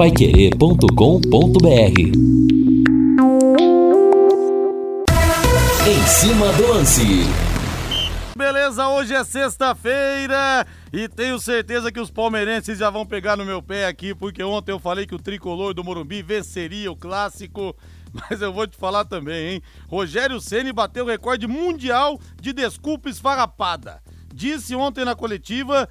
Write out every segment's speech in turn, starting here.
paiquerê.com.br Em cima do lance. Beleza, hoje é sexta-feira e tenho certeza que os palmeirenses já vão pegar no meu pé aqui, porque ontem eu falei que o tricolor do Morumbi venceria o clássico. Mas eu vou te falar também, hein? Rogério Ceni bateu o recorde mundial de desculpa esfarrapada. Disse ontem na coletiva,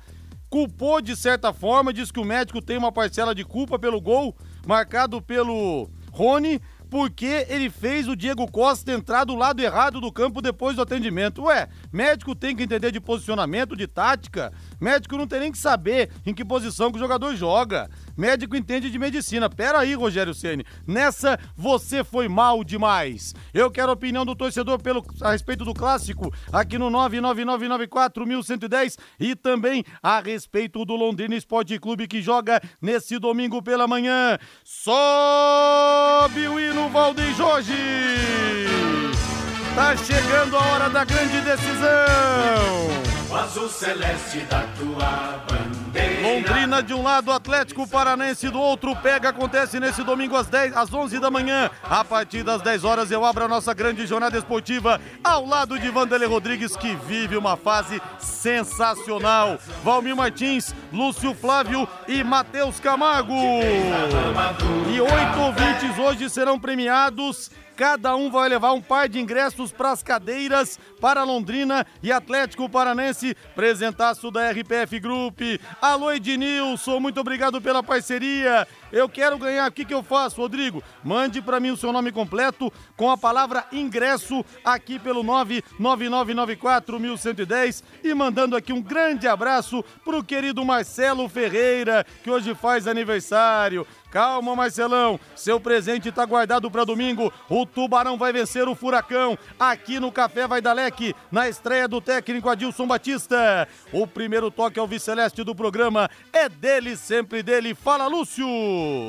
culpou de certa forma, disse que o médico tem uma parcela de culpa pelo gol marcado pelo Rony, porque ele fez o Diego Costa entrar do lado errado do campo depois do atendimento. Ué, médico tem que entender de posicionamento, de tática. Médico não tem nem que saber em que posição que o jogador joga. Médico entende de medicina. Pera aí, Rogério Ceni. Nessa você foi mal demais. Eu quero a opinião do torcedor pelo, a respeito do clássico aqui no 99994110 e também a respeito do Londrina Esporte Clube que joga nesse domingo pela manhã. Sobe o hino Valdeir Jorge. Tá chegando a hora da grande decisão. O azul celeste da tua bandeira. Londrina de um lado, Atlético Paranense do outro. Pega, acontece nesse domingo às 10, às 11 da manhã. A partir das 10 horas eu abro a nossa grande jornada esportiva ao lado de Vanderlei Rodrigues, que vive uma fase sensacional. Valmir Martins, Lúcio Flávio e Matheus Camargo. E oito ouvintes hoje serão premiados Cada um vai levar um par de ingressos para as cadeiras para Londrina e Atlético Paranense. Presentaço da RPF Group. Alô, Ednilson, muito obrigado pela parceria. Eu quero ganhar. O que, que eu faço, Rodrigo? Mande para mim o seu nome completo com a palavra ingresso aqui pelo 999941110 e mandando aqui um grande abraço pro querido Marcelo Ferreira, que hoje faz aniversário. Calma, Marcelão. Seu presente está guardado para domingo. O Tubarão vai vencer o Furacão aqui no Café Vai da Leque, na estreia do técnico Adilson Batista. O primeiro toque ao vice-celeste do programa é dele, sempre dele. Fala, Lúcio.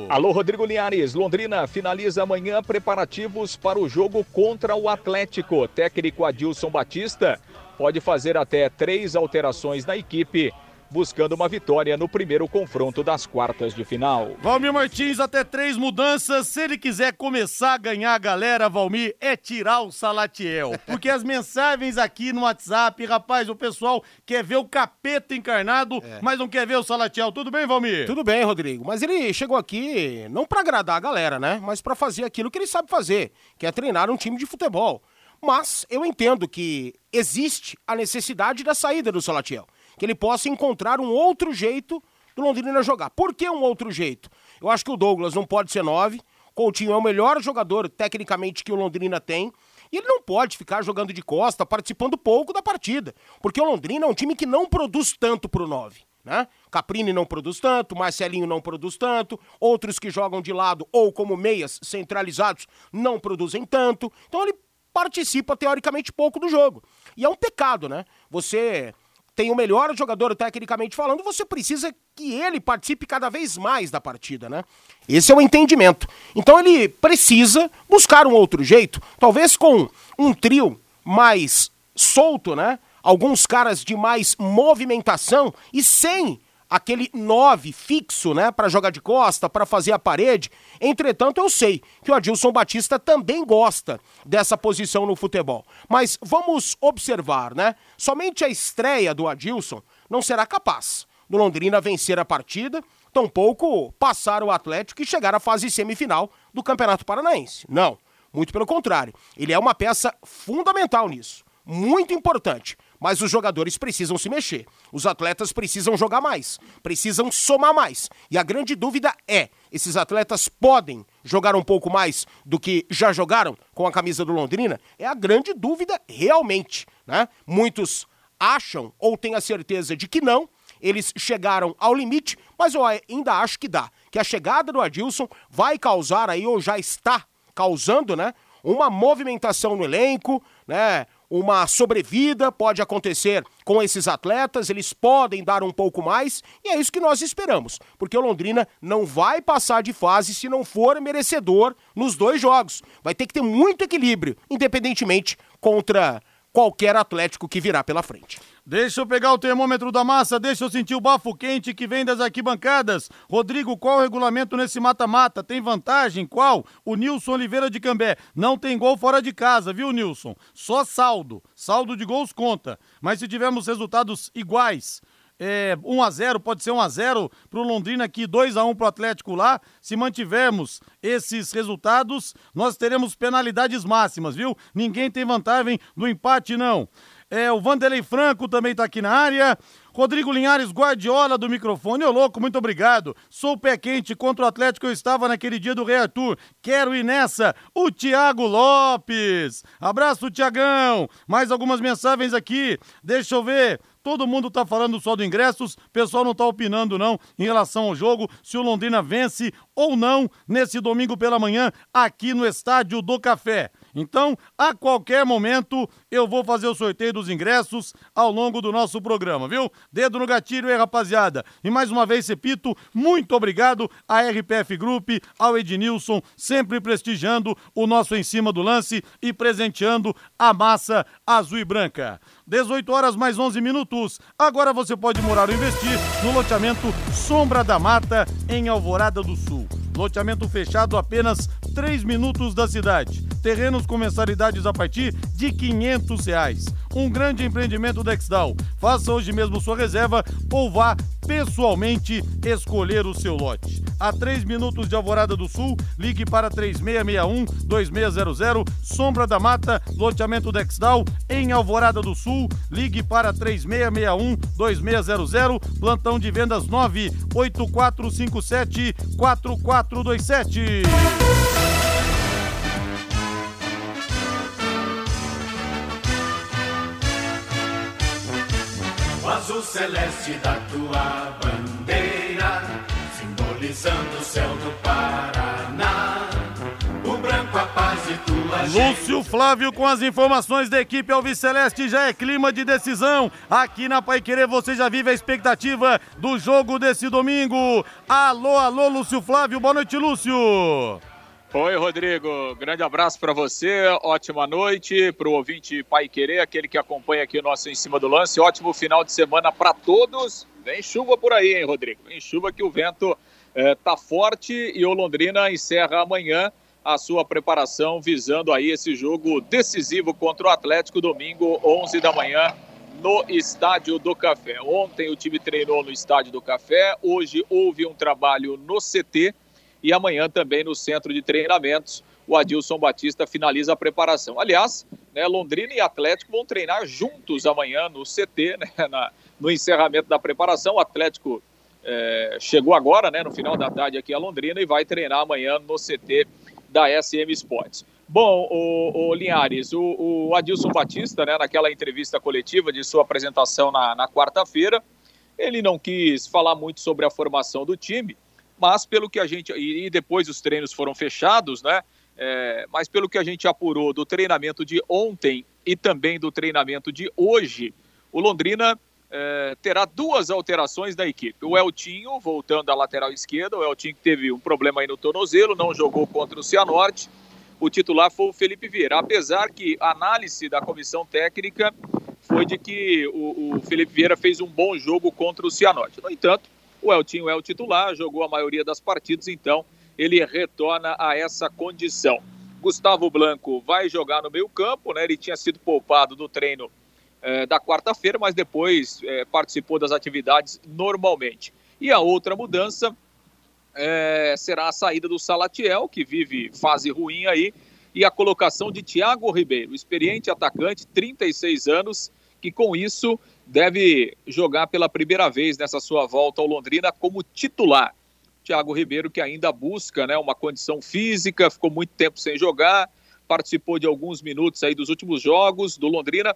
Alô, Rodrigo Linhares. Londrina finaliza amanhã preparativos para o jogo contra o Atlético. Técnico Adilson Batista pode fazer até três alterações na equipe buscando uma vitória no primeiro confronto das quartas de final. Valmir Martins, até três mudanças. Se ele quiser começar a ganhar a galera, Valmir, é tirar o Salatiel. Porque as mensagens aqui no WhatsApp, rapaz, o pessoal quer ver o capeta encarnado, é. mas não quer ver o Salatiel. Tudo bem, Valmir? Tudo bem, Rodrigo. Mas ele chegou aqui não para agradar a galera, né? Mas para fazer aquilo que ele sabe fazer, que é treinar um time de futebol. Mas eu entendo que existe a necessidade da saída do Salatiel que ele possa encontrar um outro jeito do Londrina jogar. Por que um outro jeito? Eu acho que o Douglas não pode ser nove. Coutinho é o melhor jogador tecnicamente que o Londrina tem. E ele não pode ficar jogando de costa, participando pouco da partida. Porque o Londrina é um time que não produz tanto pro 9. Né? Caprini não produz tanto, Marcelinho não produz tanto, outros que jogam de lado ou como meias centralizados não produzem tanto. Então ele participa teoricamente pouco do jogo. E é um pecado, né? Você tem o melhor jogador tecnicamente falando, você precisa que ele participe cada vez mais da partida, né? Esse é o entendimento. Então ele precisa buscar um outro jeito, talvez com um trio mais solto, né? Alguns caras de mais movimentação e sem aquele 9 fixo, né, para jogar de costa, para fazer a parede. Entretanto, eu sei que o Adilson Batista também gosta dessa posição no futebol. Mas vamos observar, né? Somente a estreia do Adilson não será capaz do Londrina vencer a partida, tampouco passar o Atlético e chegar à fase semifinal do Campeonato Paranaense. Não, muito pelo contrário. Ele é uma peça fundamental nisso, muito importante mas os jogadores precisam se mexer. Os atletas precisam jogar mais, precisam somar mais. E a grande dúvida é: esses atletas podem jogar um pouco mais do que já jogaram com a camisa do Londrina? É a grande dúvida realmente, né? Muitos acham ou têm a certeza de que não. Eles chegaram ao limite, mas eu ainda acho que dá. Que a chegada do Adilson vai causar aí, ou já está causando, né? Uma movimentação no elenco, né? Uma sobrevida pode acontecer com esses atletas, eles podem dar um pouco mais, e é isso que nós esperamos, porque o Londrina não vai passar de fase se não for merecedor nos dois jogos. Vai ter que ter muito equilíbrio, independentemente contra qualquer Atlético que virá pela frente. Deixa eu pegar o termômetro da massa, deixa eu sentir o bafo quente que vem das arquibancadas. Rodrigo, qual o regulamento nesse mata-mata? Tem vantagem? Qual? O Nilson Oliveira de Cambé. Não tem gol fora de casa, viu, Nilson? Só saldo. Saldo de gols conta. Mas se tivermos resultados iguais, é, 1 a 0 pode ser 1 a 0 para o Londrina aqui, 2 a 1 para o Atlético lá. Se mantivermos esses resultados, nós teremos penalidades máximas, viu? Ninguém tem vantagem no empate, não. É, o Vanderlei Franco também está aqui na área. Rodrigo Linhares, Guardiola do microfone. Ô louco, muito obrigado. Sou pé quente contra o Atlético. Eu estava naquele dia do Rei Arthur. Quero ir nessa. O Thiago Lopes. Abraço, Tiagão. Mais algumas mensagens aqui. Deixa eu ver. Todo mundo tá falando só do ingressos, o pessoal não tá opinando não em relação ao jogo, se o Londrina vence ou não nesse domingo pela manhã aqui no Estádio do Café. Então, a qualquer momento, eu vou fazer o sorteio dos ingressos ao longo do nosso programa, viu? Dedo no gatilho aí, rapaziada. E mais uma vez, repito, muito obrigado à RPF Group, ao Ednilson, sempre prestigiando o nosso em cima do lance e presenteando a massa azul e branca. 18 horas mais 11 minutos. Agora você pode morar ou investir no loteamento Sombra da Mata, em Alvorada do Sul. Loteamento fechado apenas 3 minutos da cidade. Terrenos com mensalidades a partir de 500 reais. Um grande empreendimento da Exdal. Faça hoje mesmo sua reserva ou vá pessoalmente escolher o seu lote. A 3 minutos de Alvorada do Sul, ligue para 3661-2600, Sombra da Mata, loteamento Dexdal, em Alvorada do Sul, ligue para 3661-2600, plantão de vendas 98457-4427. Celeste da tua bandeira, simbolizando o céu do Paraná. O branco a paz e tua Lúcio Flávio com as informações da equipe Alves Celeste já é clima de decisão. Aqui na Pai Querer você já vive a expectativa do jogo desse domingo. Alô, alô, Lúcio Flávio. Boa noite, Lúcio. Oi, Rodrigo. Grande abraço para você. Ótima noite para o ouvinte Pai Querer, aquele que acompanha aqui o nosso Em Cima do Lance. Ótimo final de semana para todos. Vem chuva por aí, hein, Rodrigo? Vem chuva que o vento eh, tá forte e o Londrina encerra amanhã a sua preparação visando aí esse jogo decisivo contra o Atlético domingo, 11 da manhã, no Estádio do Café. Ontem o time treinou no Estádio do Café, hoje houve um trabalho no CT e amanhã também no centro de treinamentos. O Adilson Batista finaliza a preparação. Aliás, né, Londrina e Atlético vão treinar juntos amanhã no CT, né, na, no encerramento da preparação. O Atlético é, chegou agora, né, no final da tarde aqui a Londrina e vai treinar amanhã no CT da SM Sports. Bom, o, o Linhares, o, o, Adilson Batista, né, naquela entrevista coletiva de sua apresentação na, na quarta-feira, ele não quis falar muito sobre a formação do time, mas pelo que a gente. E, depois os treinos foram fechados, né? É, mas pelo que a gente apurou do treinamento de ontem e também do treinamento de hoje, o Londrina é, terá duas alterações da equipe. O Eltinho, voltando à lateral esquerda, o Eltinho que teve um problema aí no tornozelo, não jogou contra o Cianorte. O titular foi o Felipe Vieira, apesar que a análise da comissão técnica foi de que o, o Felipe Vieira fez um bom jogo contra o Cianorte. No entanto, o Eltinho é o titular, jogou a maioria das partidas, então ele retorna a essa condição. Gustavo Blanco vai jogar no meio campo, né? Ele tinha sido poupado do treino eh, da quarta-feira, mas depois eh, participou das atividades normalmente. E a outra mudança eh, será a saída do Salatiel, que vive fase ruim aí, e a colocação de Thiago Ribeiro, experiente atacante, 36 anos, que com isso deve jogar pela primeira vez nessa sua volta ao Londrina como titular. Thiago Ribeiro, que ainda busca né, uma condição física, ficou muito tempo sem jogar, participou de alguns minutos aí dos últimos jogos do Londrina.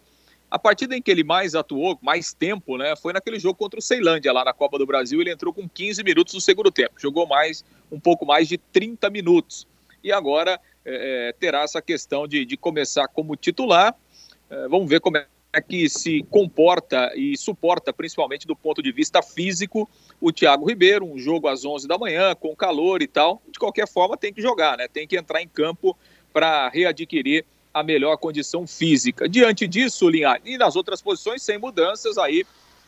A partida em que ele mais atuou, mais tempo, né, foi naquele jogo contra o Ceilândia, lá na Copa do Brasil. Ele entrou com 15 minutos no segundo tempo, jogou mais, um pouco mais de 30 minutos. E agora é, terá essa questão de, de começar como titular. É, vamos ver como é que se comporta e suporta, principalmente do ponto de vista físico, o Thiago Ribeiro, um jogo às 11 da manhã, com calor e tal. De qualquer forma, tem que jogar, né? Tem que entrar em campo para readquirir a melhor condição física. Diante disso, Linhares, e nas outras posições sem mudanças, aí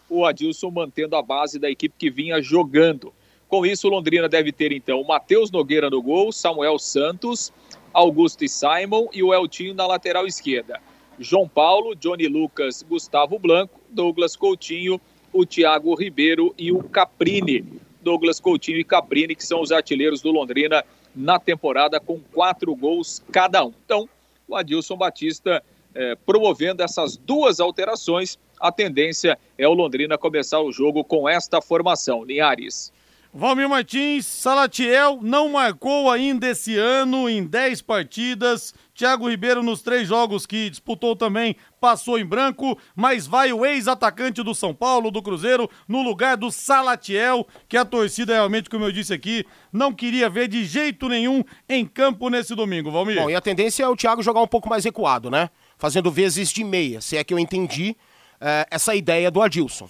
o Adilson mantendo a base da equipe que vinha jogando. Com isso, Londrina deve ter então o Matheus Nogueira no gol, Samuel Santos, Augusto e Simon e o Eltinho na lateral esquerda. João Paulo, Johnny Lucas, Gustavo Blanco, Douglas Coutinho, o Thiago Ribeiro e o Caprini. Douglas Coutinho e Caprini, que são os artilheiros do Londrina na temporada, com quatro gols cada um. Então, o Adilson Batista eh, promovendo essas duas alterações. A tendência é o Londrina começar o jogo com esta formação. Linhares. Valmir Martins, Salatiel não marcou ainda esse ano em 10 partidas. Thiago Ribeiro, nos três jogos que disputou também, passou em branco, mas vai o ex-atacante do São Paulo, do Cruzeiro, no lugar do Salatiel, que a torcida realmente, como eu disse aqui, não queria ver de jeito nenhum em campo nesse domingo, Valmir. Bom, e a tendência é o Thiago jogar um pouco mais recuado, né? Fazendo vezes de meia, se é que eu entendi é, essa ideia do Adilson.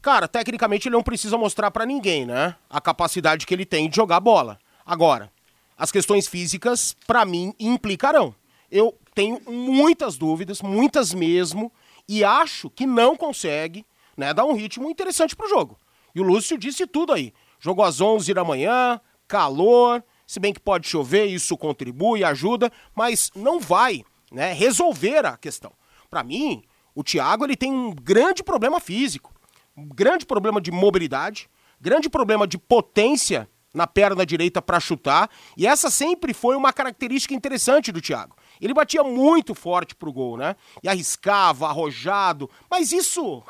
Cara, tecnicamente ele não precisa mostrar para ninguém, né? A capacidade que ele tem de jogar bola. Agora, as questões físicas, para mim, implicarão. Eu tenho muitas dúvidas, muitas mesmo, e acho que não consegue né, dar um ritmo interessante pro jogo. E o Lúcio disse tudo aí. Jogo às 11 da manhã, calor, se bem que pode chover, isso contribui, ajuda, mas não vai né, resolver a questão. Para mim, o Thiago ele tem um grande problema físico grande problema de mobilidade, grande problema de potência na perna direita para chutar, e essa sempre foi uma característica interessante do Thiago. Ele batia muito forte pro gol, né? E arriscava, arrojado, mas isso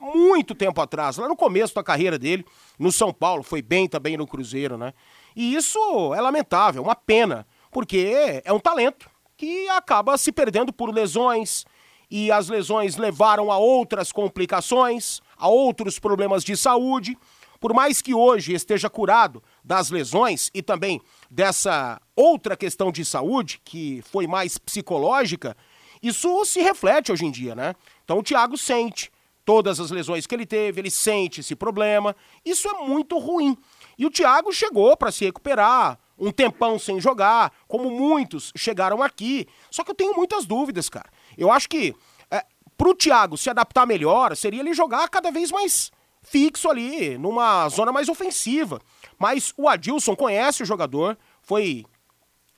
muito tempo atrás, lá no começo da carreira dele, no São Paulo, foi bem também no Cruzeiro, né? E isso é lamentável, uma pena, porque é um talento que acaba se perdendo por lesões, e as lesões levaram a outras complicações, a outros problemas de saúde. Por mais que hoje esteja curado das lesões e também dessa outra questão de saúde, que foi mais psicológica, isso se reflete hoje em dia, né? Então o Thiago sente todas as lesões que ele teve, ele sente esse problema. Isso é muito ruim. E o Thiago chegou para se recuperar, um tempão sem jogar, como muitos chegaram aqui. Só que eu tenho muitas dúvidas, cara. Eu acho que pro Thiago se adaptar melhor, seria ele jogar cada vez mais fixo ali, numa zona mais ofensiva. Mas o Adilson conhece o jogador, foi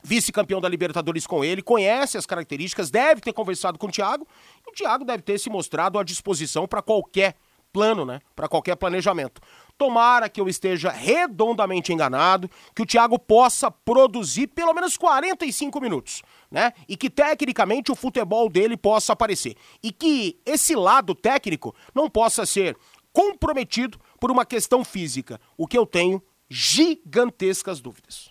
vice-campeão da Libertadores com ele, conhece as características, deve ter conversado com o Thiago, e o Thiago deve ter se mostrado à disposição para qualquer plano, né? Para qualquer planejamento. Tomara que eu esteja redondamente enganado, que o Thiago possa produzir pelo menos 45 minutos, né? E que tecnicamente o futebol dele possa aparecer. E que esse lado técnico não possa ser comprometido por uma questão física, o que eu tenho gigantescas dúvidas.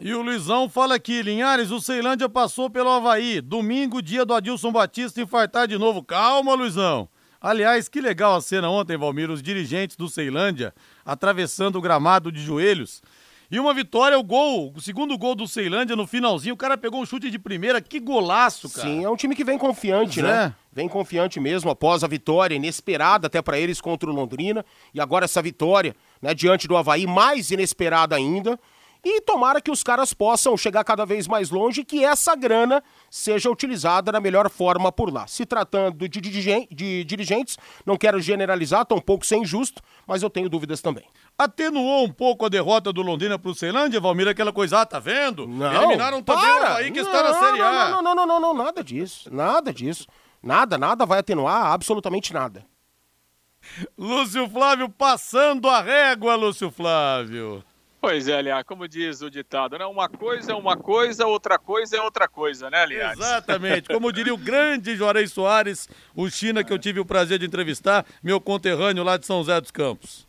E o Luizão fala aqui, Linhares, o Ceilândia passou pelo Havaí. Domingo, dia do Adilson Batista infartar de novo. Calma, Luizão. Aliás, que legal a cena ontem, Valmir, os dirigentes do Ceilândia atravessando o gramado de joelhos. E uma vitória, o gol, o segundo gol do Ceilândia no finalzinho, o cara pegou um chute de primeira, que golaço, cara. Sim, é um time que vem confiante, pois né? É. Vem confiante mesmo após a vitória inesperada até para eles contra o Londrina e agora essa vitória, né, diante do Havaí mais inesperada ainda. E tomara que os caras possam chegar cada vez mais longe e que essa grana seja utilizada da melhor forma por lá. Se tratando de, de dirigentes, não quero generalizar, tampouco ser injusto, mas eu tenho dúvidas também. Atenuou um pouco a derrota do Londrina pro Ceilândia, Valmir, aquela coisa, ah, tá vendo? Não, Eliminaram também o Havaí que não, está na Série A. Não, não, não, não, não, nada disso, nada disso. Nada, nada vai atenuar, absolutamente nada. Lúcio Flávio passando a régua, Lúcio Flávio. Pois é, aliás, como diz o ditado, né? Uma coisa é uma coisa, outra coisa é outra coisa, né, aliás? Exatamente. Como diria o grande Juarez Soares, o China que eu tive o prazer de entrevistar, meu conterrâneo lá de São José dos Campos.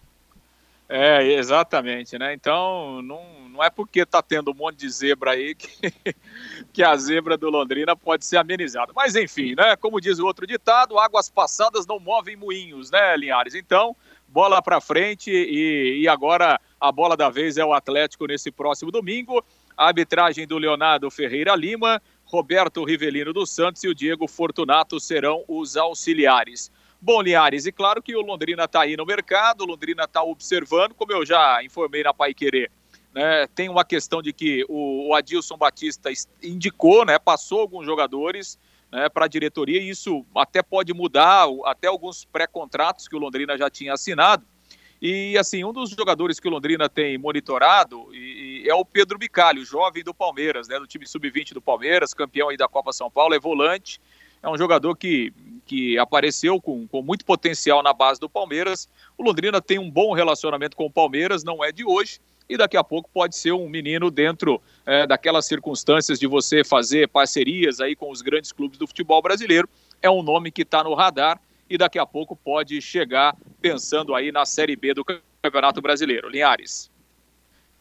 É, exatamente, né? Então, não, não é porque tá tendo um monte de zebra aí que, que a zebra do Londrina pode ser amenizada. Mas enfim, né? Como diz o outro ditado, águas passadas não movem moinhos, né, Linhares? Então, bola para frente e, e agora a bola da vez é o Atlético nesse próximo domingo. A arbitragem do Leonardo Ferreira Lima, Roberto Rivelino dos Santos e o Diego Fortunato serão os auxiliares. Bom, Linhares, e claro que o Londrina está aí no mercado, o Londrina está observando, como eu já informei na Pai Querer, né, tem uma questão de que o Adilson Batista indicou, né, passou alguns jogadores né, para a diretoria e isso até pode mudar, até alguns pré-contratos que o Londrina já tinha assinado. E assim, um dos jogadores que o Londrina tem monitorado e, e é o Pedro Bicalho, jovem do Palmeiras, né, do time sub-20 do Palmeiras, campeão aí da Copa São Paulo, é volante. É um jogador que, que apareceu com, com muito potencial na base do Palmeiras. O Londrina tem um bom relacionamento com o Palmeiras, não é de hoje e daqui a pouco pode ser um menino dentro é, daquelas circunstâncias de você fazer parcerias aí com os grandes clubes do futebol brasileiro. É um nome que está no radar e daqui a pouco pode chegar pensando aí na Série B do Campeonato Brasileiro. Linhares.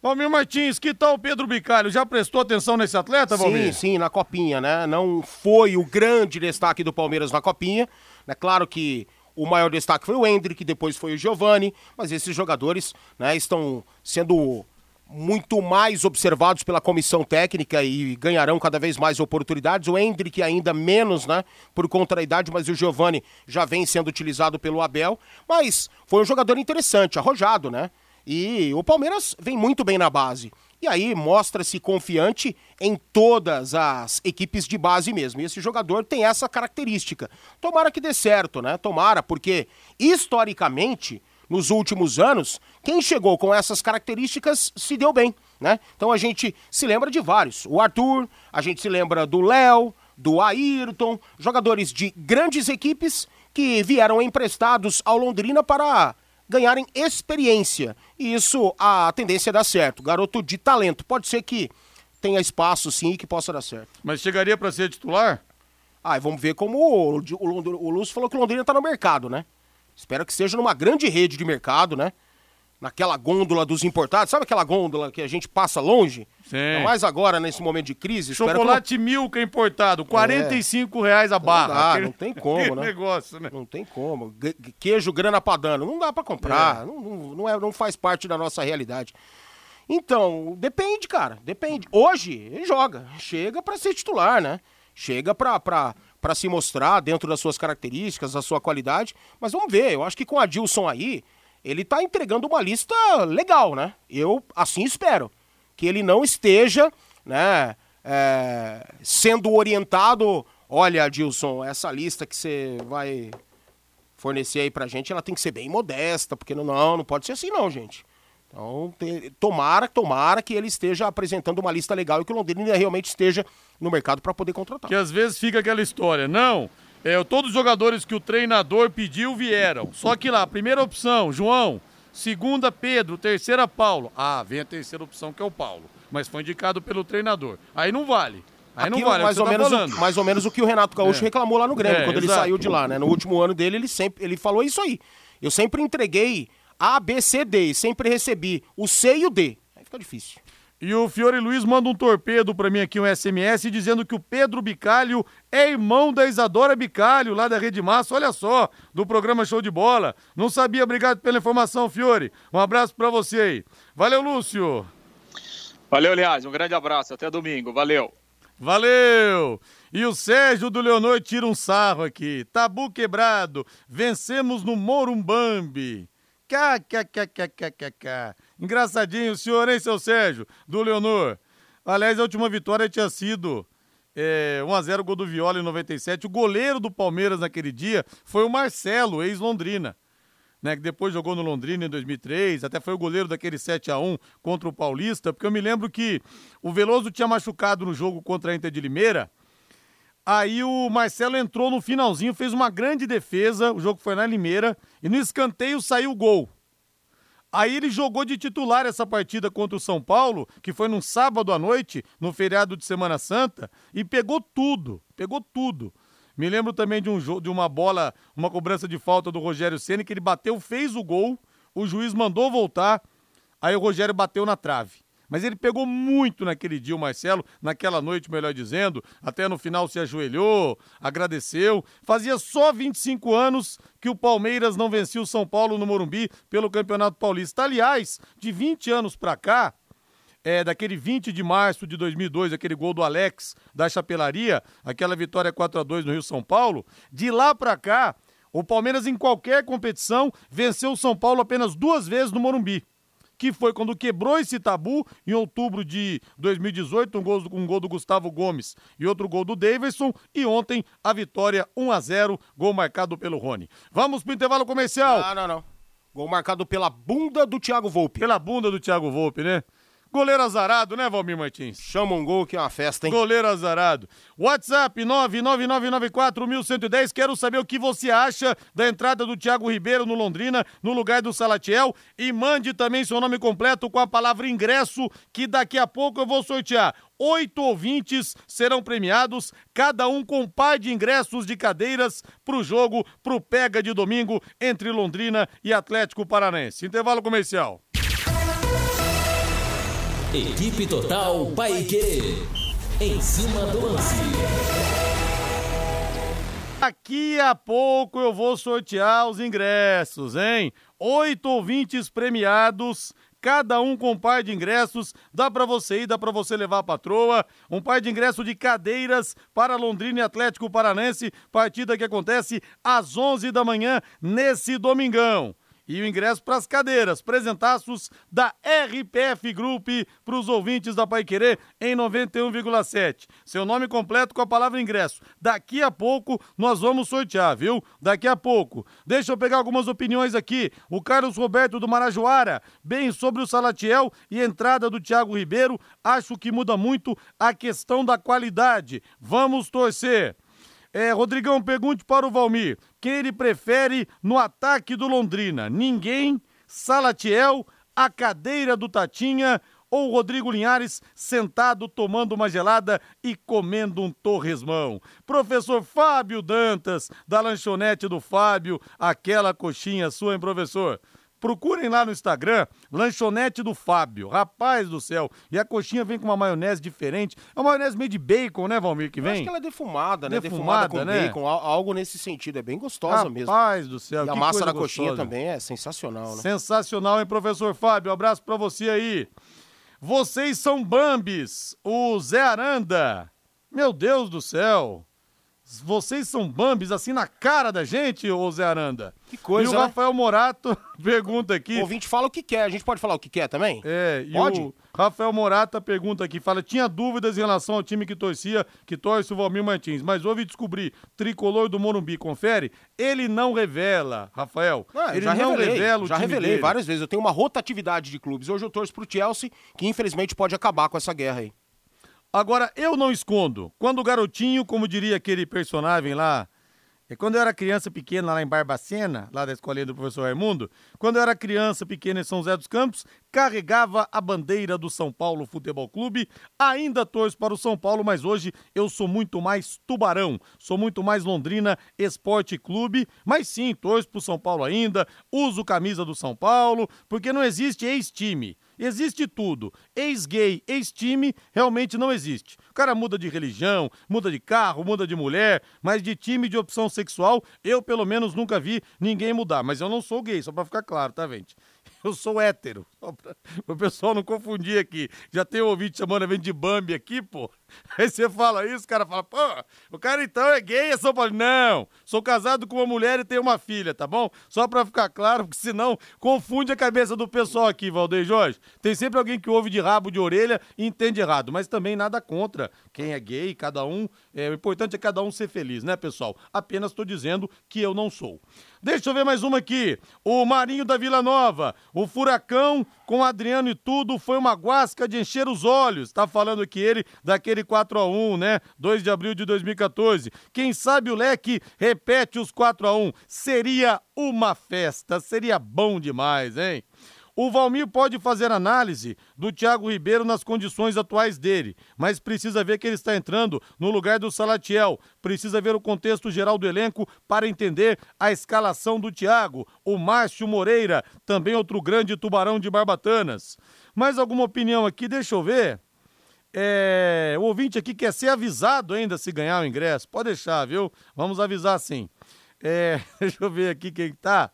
Valmir Martins, que tal o Pedro Bicalho? Já prestou atenção nesse atleta, Valmir? Sim, sim, na Copinha, né? Não foi o grande destaque do Palmeiras na Copinha. É claro que o maior destaque foi o Hendrick, depois foi o Giovani, mas esses jogadores né, estão sendo muito mais observados pela comissão técnica e ganharão cada vez mais oportunidades. O Hendrick ainda menos, né, por conta da idade, mas o Giovani já vem sendo utilizado pelo Abel. Mas foi um jogador interessante, arrojado, né? E o Palmeiras vem muito bem na base. E aí mostra-se confiante em todas as equipes de base mesmo. E esse jogador tem essa característica. Tomara que dê certo, né? Tomara, porque historicamente nos últimos anos, quem chegou com essas características se deu bem, né? Então a gente se lembra de vários. O Arthur, a gente se lembra do Léo, do Ayrton, jogadores de grandes equipes que vieram emprestados ao Londrina para ganharem experiência. E isso, a tendência é dar certo. Garoto de talento. Pode ser que tenha espaço, sim, e que possa dar certo. Mas chegaria para ser titular? Ah, vamos ver como o, o, o Lúcio falou que o Londrina está no mercado, né? Espero que seja numa grande rede de mercado, né? Naquela gôndola dos importados. Sabe aquela gôndola que a gente passa longe? Sim. Ainda mais agora, nesse momento de crise. Chocolate não... Milka importado, 45 é. reais a barra. Não, dá, não tem como, né? negócio, né? Não tem como. Queijo grana padano, não dá para comprar. É. Não, não, é, não faz parte da nossa realidade. Então, depende, cara. Depende. Hoje, ele joga. Chega para ser titular, né? Chega pra... pra para se mostrar dentro das suas características, da sua qualidade. Mas vamos ver, eu acho que com a Dilson aí, ele está entregando uma lista legal, né? Eu assim espero. Que ele não esteja, né, é, sendo orientado. Olha, Dilson, essa lista que você vai fornecer aí pra gente, ela tem que ser bem modesta, porque não, não, pode ser assim não, gente. Então, te, tomara, tomara que ele esteja apresentando uma lista legal e que o Londrina realmente esteja no mercado para poder contratar. Que às vezes fica aquela história, não, é, todos os jogadores que o treinador pediu vieram. Só que lá, primeira opção, João, segunda, Pedro, terceira, Paulo. Ah, vem a terceira opção que é o Paulo, mas foi indicado pelo treinador. Aí não vale. Aí Aquilo, não vale, é mais, ou tá menos o, mais ou menos o que o Renato Gaúcho é. reclamou lá no Grêmio, é, quando exato. ele saiu de lá, né? No último ano dele, ele sempre ele falou isso aí. Eu sempre entreguei a, B, C, D. E sempre recebi o C e o D. Aí fica difícil. E o Fiore Luiz manda um torpedo para mim aqui, um SMS, dizendo que o Pedro Bicalho é irmão da Isadora Bicalho, lá da Rede Massa, olha só, do programa Show de Bola. Não sabia, obrigado pela informação, Fiore. Um abraço para você aí. Valeu, Lúcio. Valeu, aliás, um grande abraço, até domingo, valeu. Valeu! E o Sérgio do Leonor tira um sarro aqui. Tabu quebrado, vencemos no Morumbambi. Engraçadinho o senhor, hein, seu Sérgio, do Leonor. Aliás, a última vitória tinha sido é, 1x0 gol do Viola em 97. O goleiro do Palmeiras naquele dia foi o Marcelo, ex-Londrina. Né, que depois jogou no Londrina em 2003, até foi o goleiro daquele 7 a 1 contra o Paulista, porque eu me lembro que o Veloso tinha machucado no jogo contra a Inter de Limeira, Aí o Marcelo entrou no finalzinho, fez uma grande defesa, o jogo foi na Limeira, e no escanteio saiu o gol. Aí ele jogou de titular essa partida contra o São Paulo, que foi num sábado à noite, no feriado de Semana Santa, e pegou tudo, pegou tudo. Me lembro também de, um de uma bola, uma cobrança de falta do Rogério Ceni que ele bateu, fez o gol, o juiz mandou voltar, aí o Rogério bateu na trave. Mas ele pegou muito naquele dia, o Marcelo, naquela noite, melhor dizendo. Até no final se ajoelhou, agradeceu. Fazia só 25 anos que o Palmeiras não vencia o São Paulo no Morumbi pelo Campeonato Paulista. Aliás, de 20 anos para cá, é, daquele 20 de março de 2002, aquele gol do Alex da Chapelaria, aquela vitória 4 a 2 no Rio São Paulo, de lá para cá, o Palmeiras em qualquer competição venceu o São Paulo apenas duas vezes no Morumbi que foi quando quebrou esse tabu em outubro de 2018, um gol, um gol do Gustavo Gomes e outro gol do Davidson, e ontem a vitória 1 a 0 gol marcado pelo Rony. Vamos pro intervalo comercial. Ah, não, não. Gol marcado pela bunda do Thiago Volpe. Pela bunda do Thiago Volpe, né? Goleiro azarado, né, Valmir Martins? Chama um gol que é uma festa, hein? Goleiro azarado. WhatsApp 999941110. Quero saber o que você acha da entrada do Thiago Ribeiro no Londrina, no lugar do Salatiel. E mande também seu nome completo com a palavra ingresso, que daqui a pouco eu vou sortear. Oito ouvintes serão premiados, cada um com um par de ingressos de cadeiras para o jogo, para o Pega de domingo entre Londrina e Atlético Paranaense. Intervalo comercial. Equipe Total Paique. Em cima do lance. Daqui a pouco eu vou sortear os ingressos, hein? Oito ouvintes premiados, cada um com um par de ingressos. Dá para você ir, dá para você levar a patroa. Um par de ingressos de cadeiras para Londrina e Atlético Paranense, partida que acontece às 11 da manhã nesse domingão e o ingresso para as cadeiras, presentaços da RPF Group para os ouvintes da Pai Querer em 91,7. Seu nome completo com a palavra ingresso. Daqui a pouco nós vamos sortear, viu? Daqui a pouco. Deixa eu pegar algumas opiniões aqui. O Carlos Roberto do Marajoara, bem sobre o Salatiel e entrada do Thiago Ribeiro, acho que muda muito a questão da qualidade. Vamos torcer. É, Rodrigão, pergunte para o Valmir quem ele prefere no ataque do Londrina. Ninguém, Salatiel, a cadeira do Tatinha ou Rodrigo Linhares sentado tomando uma gelada e comendo um torresmão. Professor Fábio Dantas, da lanchonete do Fábio, aquela coxinha sua, hein, professor? Procurem lá no Instagram, lanchonete do Fábio. Rapaz do céu. E a coxinha vem com uma maionese diferente. É uma maionese meio de bacon, né, Valmir, que vem? Eu acho que ela é defumada, né? Defumada, defumada com né? bacon, algo nesse sentido. É bem gostosa Rapaz mesmo. Rapaz do céu. E a massa da coxinha também é sensacional, né? Sensacional, hein, professor Fábio? Um abraço pra você aí. Vocês são Bambis, o Zé Aranda. Meu Deus do céu. Vocês são Bambis assim na cara da gente, ô Zé Aranda. Que coisa. E o né? Rafael Morato pergunta aqui. O ouvinte fala o que quer. A gente pode falar o que quer também? É, e pode? o Rafael Morata pergunta aqui, fala, tinha dúvidas em relação ao time que torcia, que torce o Valmir Martins, mas houve descobrir tricolor do Morumbi, confere? Ele não revela, Rafael. Não, ele já não revelei, revela o Já time revelei dele. várias vezes. Eu tenho uma rotatividade de clubes. Hoje eu torço pro Chelsea, que infelizmente pode acabar com essa guerra aí. Agora, eu não escondo. Quando o garotinho, como diria aquele personagem lá, é quando eu era criança pequena lá em Barbacena, lá da escolinha do professor Raimundo, quando eu era criança pequena em São José dos Campos, carregava a bandeira do São Paulo Futebol Clube. Ainda torço para o São Paulo, mas hoje eu sou muito mais Tubarão, sou muito mais Londrina Esporte Clube, mas sim, torço para o São Paulo ainda, uso camisa do São Paulo, porque não existe ex-time. Existe tudo. Ex-gay, ex-time, realmente não existe. O cara muda de religião, muda de carro, muda de mulher, mas de time de opção sexual, eu pelo menos nunca vi ninguém mudar. Mas eu não sou gay, só pra ficar claro, tá, gente? Eu sou hétero. Só pra... O pessoal não confundir aqui. Já tem um ouvinte chamando a de Bambi aqui, pô. Aí você fala isso, o cara fala, pô, o cara então é gay, é São Paulo. Não, sou casado com uma mulher e tenho uma filha, tá bom? Só pra ficar claro, porque senão confunde a cabeça do pessoal aqui, Valdeir Jorge. Tem sempre alguém que ouve de rabo de orelha e entende errado, mas também nada contra quem é gay, cada um. É, o importante é cada um ser feliz, né, pessoal? Apenas tô dizendo que eu não sou. Deixa eu ver mais uma aqui. O Marinho da Vila Nova. O furacão com Adriano e tudo foi uma guasca de encher os olhos. Tá falando aqui ele daquele 4 a 1 né? 2 de abril de 2014. Quem sabe o leque repete os 4 a 1 Seria uma festa, seria bom demais, hein? O Valmir pode fazer análise do Thiago Ribeiro nas condições atuais dele, mas precisa ver que ele está entrando no lugar do Salatiel. Precisa ver o contexto geral do elenco para entender a escalação do Thiago. O Márcio Moreira, também outro grande tubarão de Barbatanas. Mais alguma opinião aqui? Deixa eu ver. É, o ouvinte aqui quer ser avisado ainda se ganhar o ingresso. Pode deixar, viu? Vamos avisar sim. É, deixa eu ver aqui quem tá.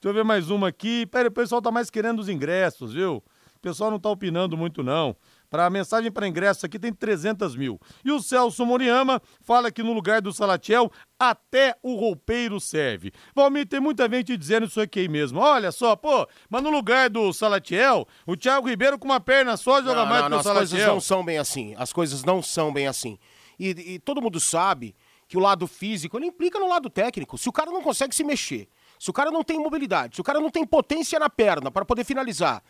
Deixa eu ver mais uma aqui. Pera, o pessoal tá mais querendo os ingressos, viu? O pessoal não tá opinando muito, não. Para mensagem para ingresso aqui tem 300 mil. E o Celso Moriyama fala que no lugar do Salatiel, até o roupeiro serve. Valmir, tem muita gente dizendo isso aqui mesmo. Olha só, pô, mas no lugar do Salatiel, o Thiago Ribeiro com uma perna só joga não, mais não, que o Salatiel. As coisas não são bem assim. As coisas não são bem assim. E, e todo mundo sabe que o lado físico ele implica no lado técnico. Se o cara não consegue se mexer, se o cara não tem mobilidade, se o cara não tem potência na perna para poder finalizar,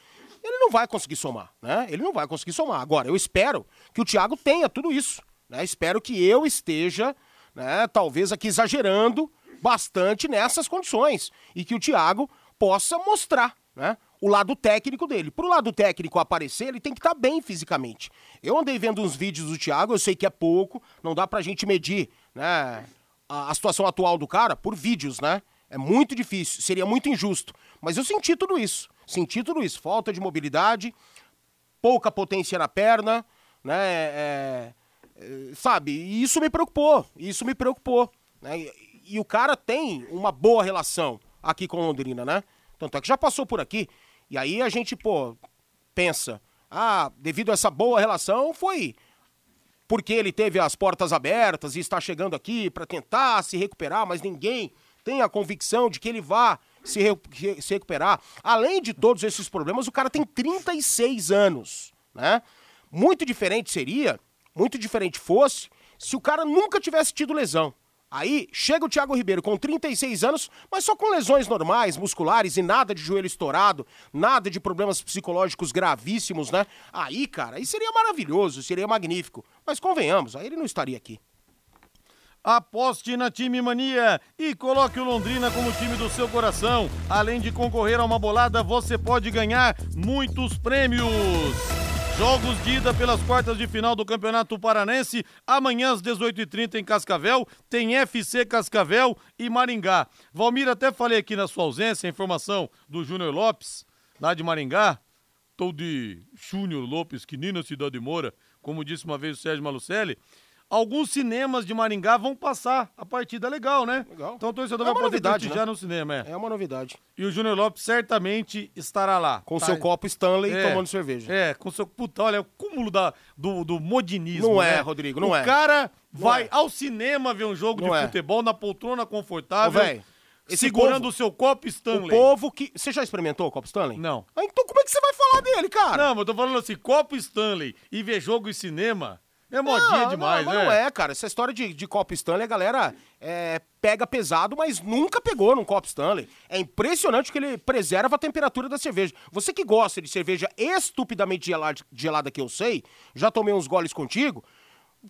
ele não vai conseguir somar, né? Ele não vai conseguir somar. Agora, eu espero que o Thiago tenha tudo isso, né? Espero que eu esteja, né, talvez aqui exagerando bastante nessas condições e que o Thiago possa mostrar, né? O lado técnico dele. Pro lado técnico aparecer, ele tem que estar tá bem fisicamente. Eu andei vendo uns vídeos do Thiago, eu sei que é pouco, não dá pra gente medir, né, a, a situação atual do cara por vídeos, né? É muito difícil, seria muito injusto. Mas eu senti tudo isso. Senti tudo isso. Falta de mobilidade, pouca potência na perna, né? É, é, sabe? E isso me preocupou. Isso me preocupou. Né? E, e, o cara tem uma boa relação aqui com Londrina, né? Tanto é que já passou por aqui. E aí a gente, pô, pensa, ah, devido a essa boa relação, foi porque ele teve as portas abertas e está chegando aqui para tentar se recuperar, mas ninguém tem a convicção de que ele vá se, re se recuperar. Além de todos esses problemas, o cara tem 36 anos, né? Muito diferente seria, muito diferente fosse, se o cara nunca tivesse tido lesão. Aí chega o Thiago Ribeiro com 36 anos, mas só com lesões normais, musculares e nada de joelho estourado, nada de problemas psicológicos gravíssimos, né? Aí, cara, aí seria maravilhoso, seria magnífico. Mas convenhamos, aí ele não estaria aqui. Aposte na Time Mania e coloque o Londrina como time do seu coração. Além de concorrer a uma bolada, você pode ganhar muitos prêmios. Jogos de ida pelas quartas de final do Campeonato Paranense. Amanhã às 18h30 em Cascavel. Tem FC Cascavel e Maringá. Valmir, até falei aqui na sua ausência, a informação do Júnior Lopes, lá de Maringá. Tô de Júnior Lopes, que nem na Cidade Moura, como disse uma vez o Sérgio Malucelli alguns cinemas de Maringá vão passar a partida legal, né? Legal. Então o torcedor é vai poder novidade, prestigiar né? no cinema, é. É uma novidade. E o Júnior Lopes certamente estará lá. Com tá? seu copo Stanley É. tomando cerveja. É, com seu. Puta, olha, o cúmulo da, do, do modinismo. Não é, né? Rodrigo, não o é. cara Não vai é. ao cinema ver um jogo Não de é. futebol na poltrona confortável, véi, esse segurando povo- o seu copo O Stanley. povo que. Você já experimentou o copo Stanley? Não. Ah, então como é que você vai falar dele, cara? Não, mas eu tô falando assim, copo Stanley e ver jogo em cinema é modinha Não, demais, não, né? Não é, cara. Essa história de, de copo Stanley, a galera é, pega pesado, mas nunca pegou num copo Stanley. É impressionante que ele preserva a temperatura da cerveja. Você que gosta de cerveja estupidamente gelada, gelada que eu sei, já tomei uns goles contigo,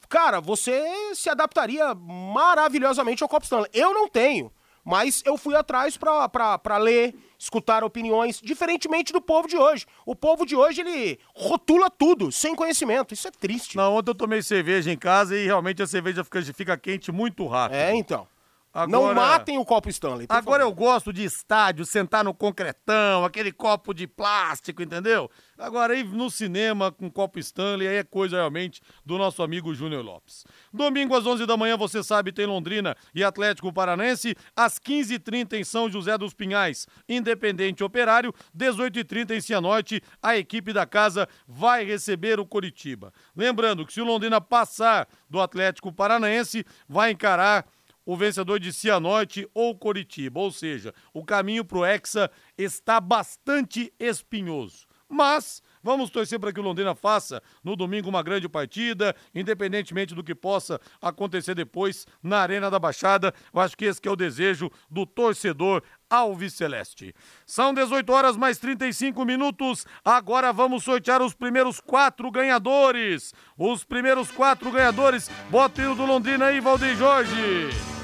cara, você se adaptaria maravilhosamente ao copo Stanley. Eu não tenho. Mas eu fui atrás pra ler, escutar opiniões, diferentemente do povo de hoje. O povo de hoje, ele rotula tudo, sem conhecimento. Isso é triste. Não, ontem eu tomei cerveja em casa e realmente a cerveja fica, fica quente muito rápido. É, então. Agora- Não matem o copo Stanley. Agora eu favor. gosto de estádio, sentar no concretão, aquele copo de plástico, entendeu? Agora ir no cinema com copo Stanley, aí é coisa realmente do nosso amigo Júnior Lopes. Domingo às 11 da manhã, você sabe, tem Londrina e Atlético Paranense. Às 15h30 em São José dos Pinhais, Independente Operário. 18h30 em Cianorte, a equipe da casa vai receber o Coritiba. Lembrando que se o Londrina passar do Atlético Paranaense, vai encarar o vencedor de Cianorte ou Coritiba. Ou seja, o caminho pro Hexa está bastante espinhoso. Mas vamos torcer para que o Londrina faça no domingo uma grande partida, independentemente do que possa acontecer depois na Arena da Baixada. Eu acho que esse que é o desejo do torcedor Alves Celeste. São 18 horas mais 35 minutos. Agora vamos sortear os primeiros quatro ganhadores. Os primeiros quatro ganhadores. Bota o do Londrina aí, Valdeir Jorge.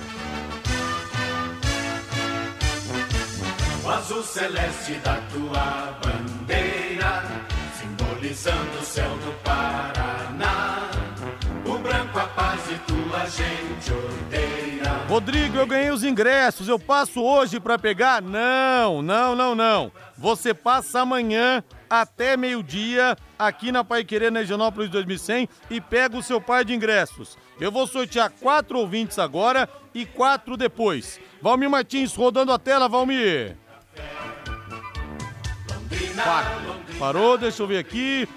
Azul celeste da tua bandeira, simbolizando o céu do Paraná. O branco a paz e tua gente odeia. Rodrigo, eu ganhei os ingressos. Eu passo hoje pra pegar? Não, não, não, não. Você passa amanhã até meio-dia aqui na Paiquerê na Higienópolis 2100 e pega o seu par de ingressos. Eu vou sortear quatro ouvintes agora e quatro depois. Valmir Martins rodando a tela, Valmir. Parou, deixa eu ver aqui.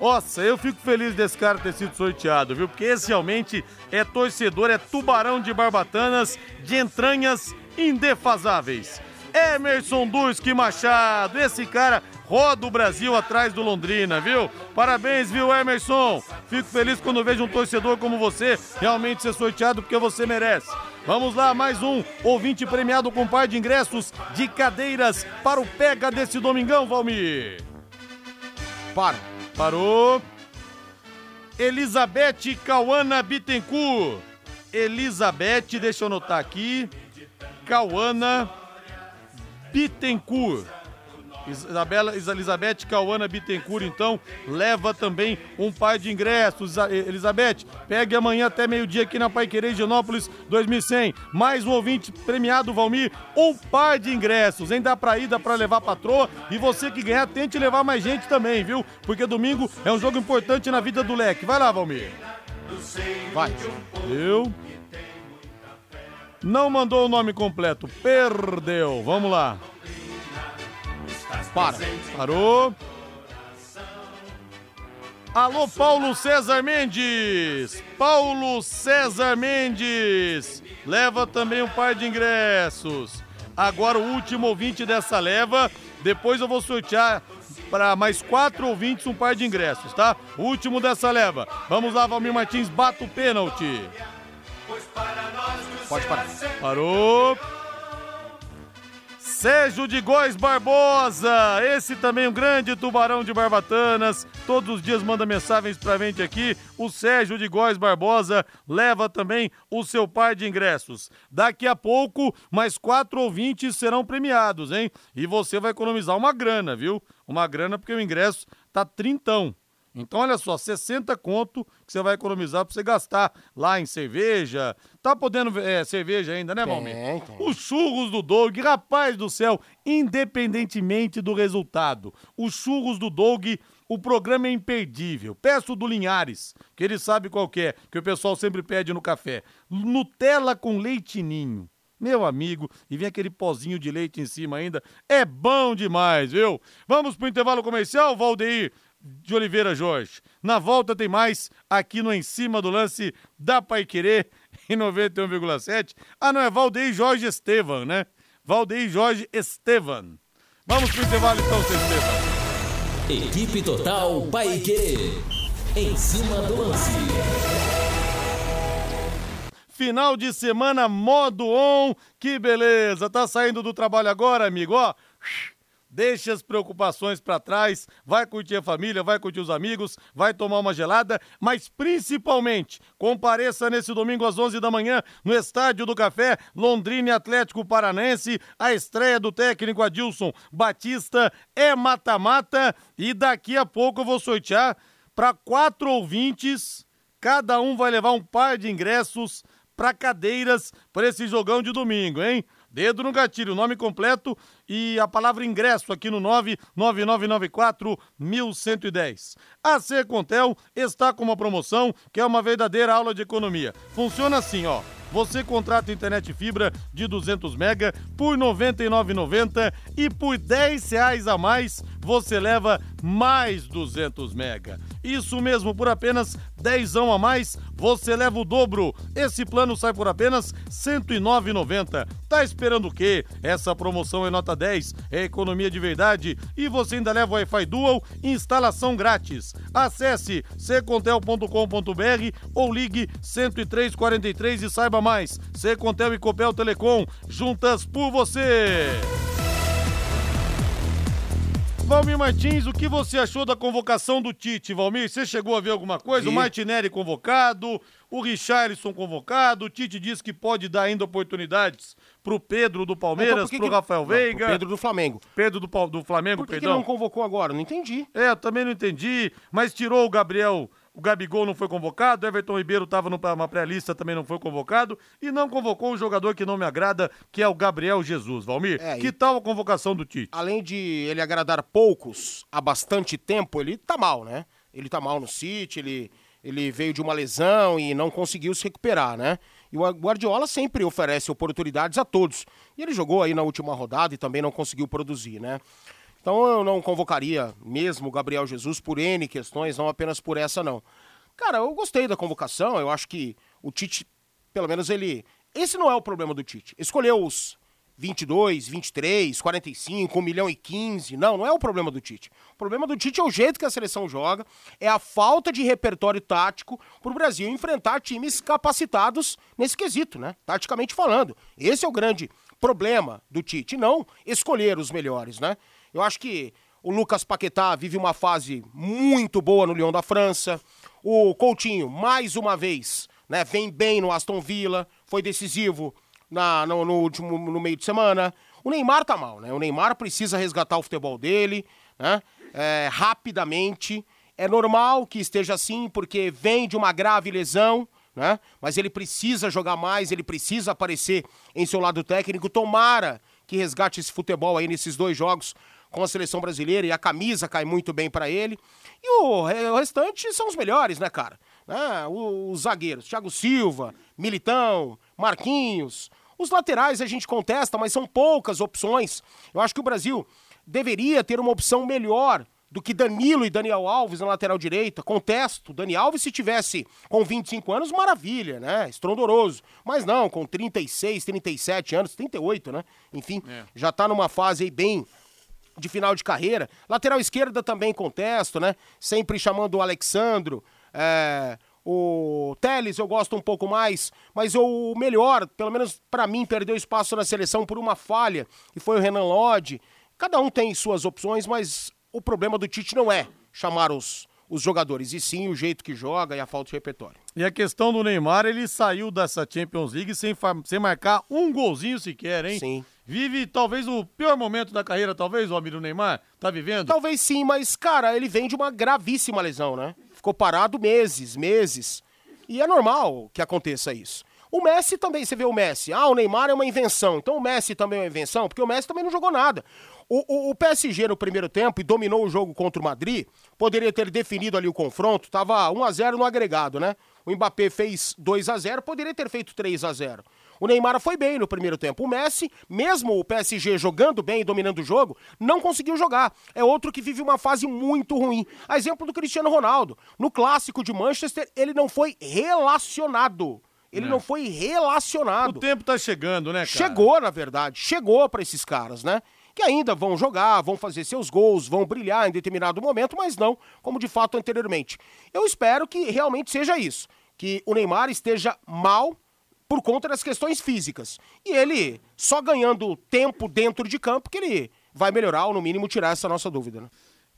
Nossa, eu fico feliz desse cara ter sido sorteado, viu? Porque esse realmente é torcedor, é tubarão de barbatanas, de entranhas indefasáveis. Emerson Durski Machado, esse cara roda o Brasil atrás do Londrina, viu? Parabéns, viu, Emerson? Fico feliz quando vejo um torcedor como você realmente ser sorteado porque você merece. Vamos lá, mais um ouvinte premiado com par de ingressos de cadeiras para o Pega desse domingão, Valmir. Para. Parou. Elizabeth Cauana Bittencourt. Elizabeth, deixa eu anotar aqui. Cauana Bittencourt. Isabela, Elizabeth Cauana Bittencourt, então, leva também um par de ingressos. Elizabeth, pegue amanhã até meio-dia aqui na Paiquerê Genópolis 2100. Mais um ouvinte premiado, Valmir, um par de ingressos, hein? Dá pra ir, dá pra levar patroa. E você que ganhar, tente levar mais gente também, viu? Porque domingo é um jogo importante na vida do leque. Vai lá, Valmir. Vai. Eu. Não mandou o nome completo, perdeu. Vamos lá. Para. Parou. Alô, Paulo César Mendes. Paulo César Mendes. Leva também um par de ingressos. Agora o último ouvinte dessa leva. Depois eu vou sortear para mais quatro ouvintes um par de ingressos, tá? O último dessa leva. Vamos lá, Valmir Martins, bata o pênalti. Pode parar. Parou. Sérgio de Góis Barbosa, esse também um grande tubarão de barbatanas, todos os dias manda mensagens pra gente aqui. O Sérgio de Góis Barbosa leva também o seu par de ingressos. Daqui a pouco, mais quatro ouvintes serão premiados, hein? E você vai economizar uma grana, viu? Uma grana porque o ingresso tá trintão. Então, olha só, 60 conto que você vai economizar para você gastar lá em cerveja. Tá podendo é, cerveja ainda, né, Malmir? Tem. Os churros do Doug, rapaz do céu, independentemente do resultado, os churros do Doug, o programa é imperdível. Peço do Linhares, que ele sabe qual que é, que o pessoal sempre pede no café. Nutella com leitinho. Meu amigo, e vem aquele pozinho de leite em cima ainda. É bom demais, viu? Vamos pro intervalo comercial, Valdeir de Oliveira Jorge. Na volta tem mais aqui no Em Cima do Lance da Paiquerê em 91,7. Ah, não, é Valdeir Jorge Estevan, né? Valdeir Jorge Estevan. Vamos pro intervalo então, seu Estevan. Equipe Total Paiquerê. Em cima do lance. Final de semana modo on. Que beleza. Tá saindo do trabalho agora, amigo, ó. Deixa as preocupações para trás, vai curtir a família, vai curtir os amigos, vai tomar uma gelada, mas principalmente compareça nesse domingo às 11 da manhã no Estádio do Café, Londrina Atlético Paranense, a estreia do técnico Adilson Batista é mata-mata e daqui a pouco eu vou sortear para quatro ouvintes, cada um vai levar um par de ingressos para cadeiras para esse jogão de domingo, hein? Dedo no gatilho, nome completo e a palavra ingresso aqui no 99994 1110. A Secontel está com uma promoção que é uma verdadeira aula de economia. Funciona assim, ó. Você contrata internet fibra de 200 mega por R$ 99,90 e por 10 reais a mais você leva mais 200 mega. Isso mesmo, por apenas 10 a mais você leva o dobro. Esse plano sai por apenas R$ 109,90. Tá esperando o quê? Essa promoção é nota 10, é economia de verdade e você ainda leva Wi-Fi Dual instalação grátis. Acesse secontel.com.br ou ligue 10343 e saiba mais. Secontel e Copel Telecom, juntas por você. Valmir Martins, o que você achou da convocação do Tite, Valmir? Você chegou a ver alguma coisa? O Martinelli convocado, o Richarlison convocado, o Tite disse que pode dar ainda oportunidades pro Pedro do Então, Palmeiras, que pro que- Rafael Não, pro Veiga, Pedro, Pedro do Flamengo. do, Pal- do Flamengo, Por que, que perdão. não convocou agora? Não entendi. É, eu também não entendi, mas tirou o Gabriel, o Gabigol não foi convocado, Everton Ribeiro estava numa pré-lista, também não foi convocado, e não convocou um jogador que não me agrada, que é o Gabriel Jesus, Valmir. É, que tal a convocação do Tite? Além de ele agradar poucos há bastante tempo, ele tá mal, né? Ele tá mal no City, ele, ele veio de uma lesão e não conseguiu se recuperar, né? E o Guardiola sempre oferece oportunidades a todos. E ele jogou aí na última rodada e também não conseguiu produzir, né? Então eu não convocaria mesmo o Gabriel Jesus por N questões, não apenas por essa, não. Cara, eu gostei da convocação, eu acho que o Tite, pelo menos ele. Esse não é o problema do Tite. Escolheu os 22, 23, 45, 1 milhão e 15. Não, não é o problema do Tite. O problema do Tite é o jeito que a seleção joga, é a falta de repertório tático para o Brasil enfrentar times capacitados nesse quesito, né? Taticamente falando. Esse é o grande problema do Tite, não escolher os melhores, né? Eu acho que o Lucas Paquetá vive uma fase muito boa no Lyon da França. O Coutinho, mais uma vez, né, vem bem no Aston Villa, foi decisivo na, no, no, último no meio de semana. O Neymar tá mal, né? O Neymar precisa resgatar o futebol dele, né? É, rapidamente. É normal que esteja assim, porque vem de uma grave lesão, né? Mas ele precisa jogar mais, ele precisa aparecer em seu lado técnico. Tomara que resgate esse futebol aí nesses dois jogos com a seleção brasileira e a camisa cai muito bem para ele. E o, restante são os melhores, né, cara? Os, os zagueiros, Thiago Silva, Militão, Marquinhos, os laterais a gente contesta, mas são poucas opções. Eu acho que o Brasil deveria ter uma opção melhor do que Danilo e Daniel Alves na lateral direita. Contesto. Dani Alves, se tivesse com 25 anos, maravilha, né? Estrondoroso. Mas não, com 36, 37 anos, 38, né? Enfim, é. já tá numa fase aí bem de final de carreira. Lateral esquerda também contesto, né? Sempre chamando o Alexandro. É, o Teles eu gosto um pouco mais, mas o melhor, pelo menos para mim, perdeu espaço na seleção por uma falha, e foi o Renan Lodge. Cada um tem suas opções, mas o problema do Tite não é chamar os, os jogadores, e sim o jeito que joga e a falta de repertório. E a questão do Neymar, ele saiu dessa Champions League sem, sem marcar um golzinho sequer, hein? Sim. Vive talvez o pior momento da carreira, talvez, o amigo Neymar? Tá vivendo? Talvez sim, mas, cara, ele vem de uma gravíssima lesão, né? ficou parado meses, meses. E é normal que aconteça isso. O Messi também, você vê o Messi. Ah, o Neymar é uma invenção. Então o Messi também é uma invenção, porque o Messi também não jogou nada. O, o, o, PSG no primeiro tempo e dominou o jogo contra o Madrid, poderia ter definido ali o confronto, tava 1 a 0 no agregado, né? O Mbappé fez 2 a 0 poderia ter feito 3 a 0 o Neymar foi bem no primeiro tempo. O Messi, mesmo o PSG jogando bem e dominando o jogo, não conseguiu jogar. É outro que vive uma fase muito ruim. A exemplo do Cristiano Ronaldo. No clássico de Manchester, ele não foi relacionado. Ele é. não foi relacionado. O tempo tá chegando, né, cara? Chegou, na verdade. Chegou para esses caras, né? Que ainda vão jogar, vão fazer seus gols, vão brilhar em determinado momento, mas não como de fato anteriormente. Eu espero que realmente seja isso. Que o Neymar esteja mal por conta das questões físicas. E ele só ganhando tempo dentro de campo que ele vai melhorar, ou no mínimo tirar essa nossa dúvida. Né?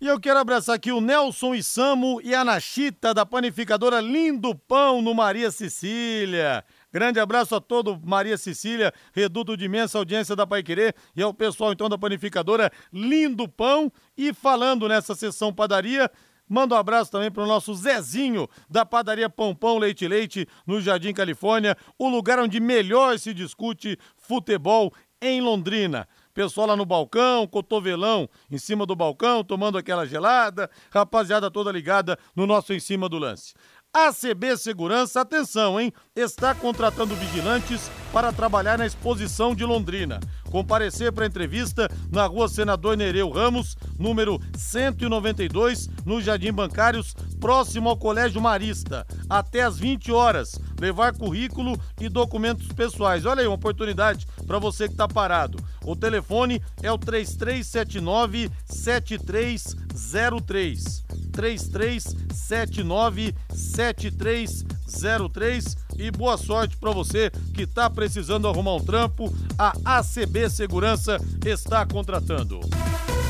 E eu quero abraçar aqui o Nelson Isamo e a Nachita da panificadora Lindo Pão no Maria Cecília. Grande abraço a todo Maria Cecília, reduto de imensa audiência da Pai Querer e ao pessoal então da panificadora Lindo Pão. E falando nessa sessão padaria, Manda um abraço também para o nosso Zezinho, da padaria Pão Pão Leite Leite, no Jardim Califórnia, o lugar onde melhor se discute futebol em Londrina. Pessoal lá no balcão, cotovelão em cima do balcão, tomando aquela gelada, rapaziada toda ligada no nosso em cima do lance. ACB Segurança, atenção, hein? Está contratando vigilantes para trabalhar na exposição de Londrina. Comparecer para entrevista na rua Senador Nereu Ramos, número 192, no Jardim Bancários, próximo ao Colégio Marista, até às 20 horas. Levar currículo e documentos pessoais. Olha aí, uma oportunidade para você que está parado. O telefone é o 3379 7303. 3379 7303 e boa sorte para você que está precisando arrumar um trampo. A ACB Segurança está contratando.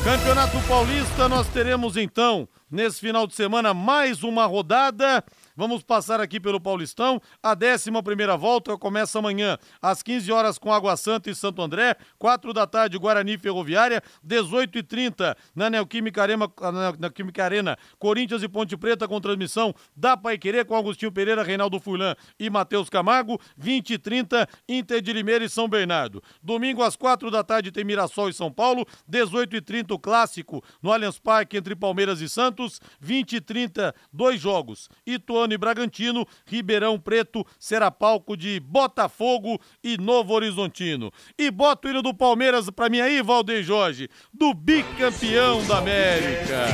Campeonato Paulista, nós teremos então, nesse final de semana, mais uma rodada Vamos passar aqui pelo Paulistão. A 11 volta começa amanhã, às 15 horas, com Água Santa e Santo André. 4 da tarde, Guarani Ferroviária. 18h30, na Neoquímica Arena, na Neoquímica Arena, Corinthians e Ponte Preta, com transmissão da Paiquerê, com Agostinho Pereira, Reinaldo Furlan e Matheus Camargo. 20 h 30, Inter de Limeira e São Bernardo. Domingo, às 4 da tarde, tem Mirassol e São Paulo. 18 h 30, o clássico no Allianz Parque entre Palmeiras e Santos. Santos, 20 e 30, dois jogos. Ituano Bragantino, Ribeirão Preto será palco de Botafogo e Novo Horizontino. E bota o hino do Palmeiras pra mim aí, Valdeir Jorge, do bicampeão da América.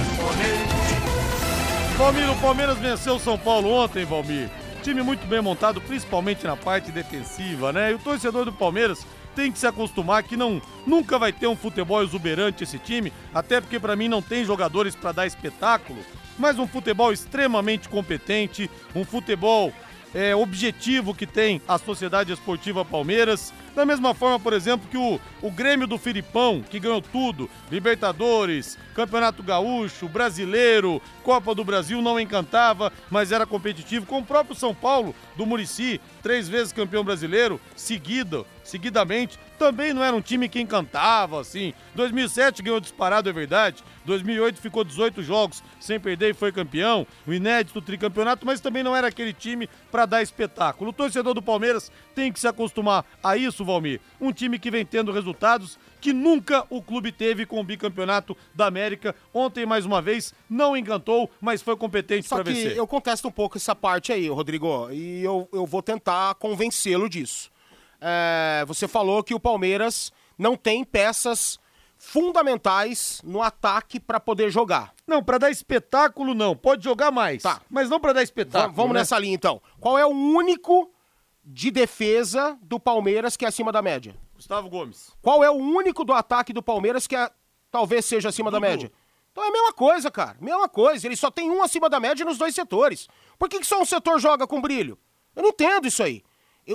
Valmir, o Palmeiras venceu o São Paulo ontem, Valmir. Time muito bem montado, principalmente na parte defensiva, né? E o torcedor do Palmeiras tem que se acostumar que não nunca vai ter um futebol exuberante esse time, até porque para mim não tem jogadores para dar espetáculo, mas um futebol extremamente competente, um futebol é, objetivo que tem a Sociedade Esportiva Palmeiras. Da mesma forma, por exemplo, que o, o Grêmio do Filipão, que ganhou tudo, Libertadores, Campeonato Gaúcho, Brasileiro, Copa do Brasil, não encantava, mas era competitivo, com o próprio São Paulo, do Murici, três vezes campeão brasileiro, seguido, seguidamente, também não era um time que encantava, assim. 2007 ganhou disparado, é verdade. 2008 ficou 18 jogos sem perder e foi campeão. O inédito tricampeonato, mas também não era aquele time para dar espetáculo. O torcedor do Palmeiras tem que se acostumar a isso, Valmir. Um time que vem tendo resultados que nunca o clube teve com o bicampeonato da América. Ontem, mais uma vez, não encantou, mas foi competente para vencer. Eu contesto um pouco essa parte aí, Rodrigo, e eu, eu vou tentar convencê-lo disso. É, você falou que o Palmeiras não tem peças fundamentais no ataque para poder jogar. Não, para dar espetáculo não, pode jogar mais. Tá. Mas não para dar espetáculo. Vamos né? nessa linha então. Qual é o único de defesa do Palmeiras que é acima da média? Gustavo Gomes. Qual é o único do ataque do Palmeiras que é, talvez seja acima da Dudu. média? Então é a mesma coisa, cara. Mesma coisa. Ele só tem um acima da média nos dois setores. Por que, que só um setor joga com brilho? Eu não entendo isso aí.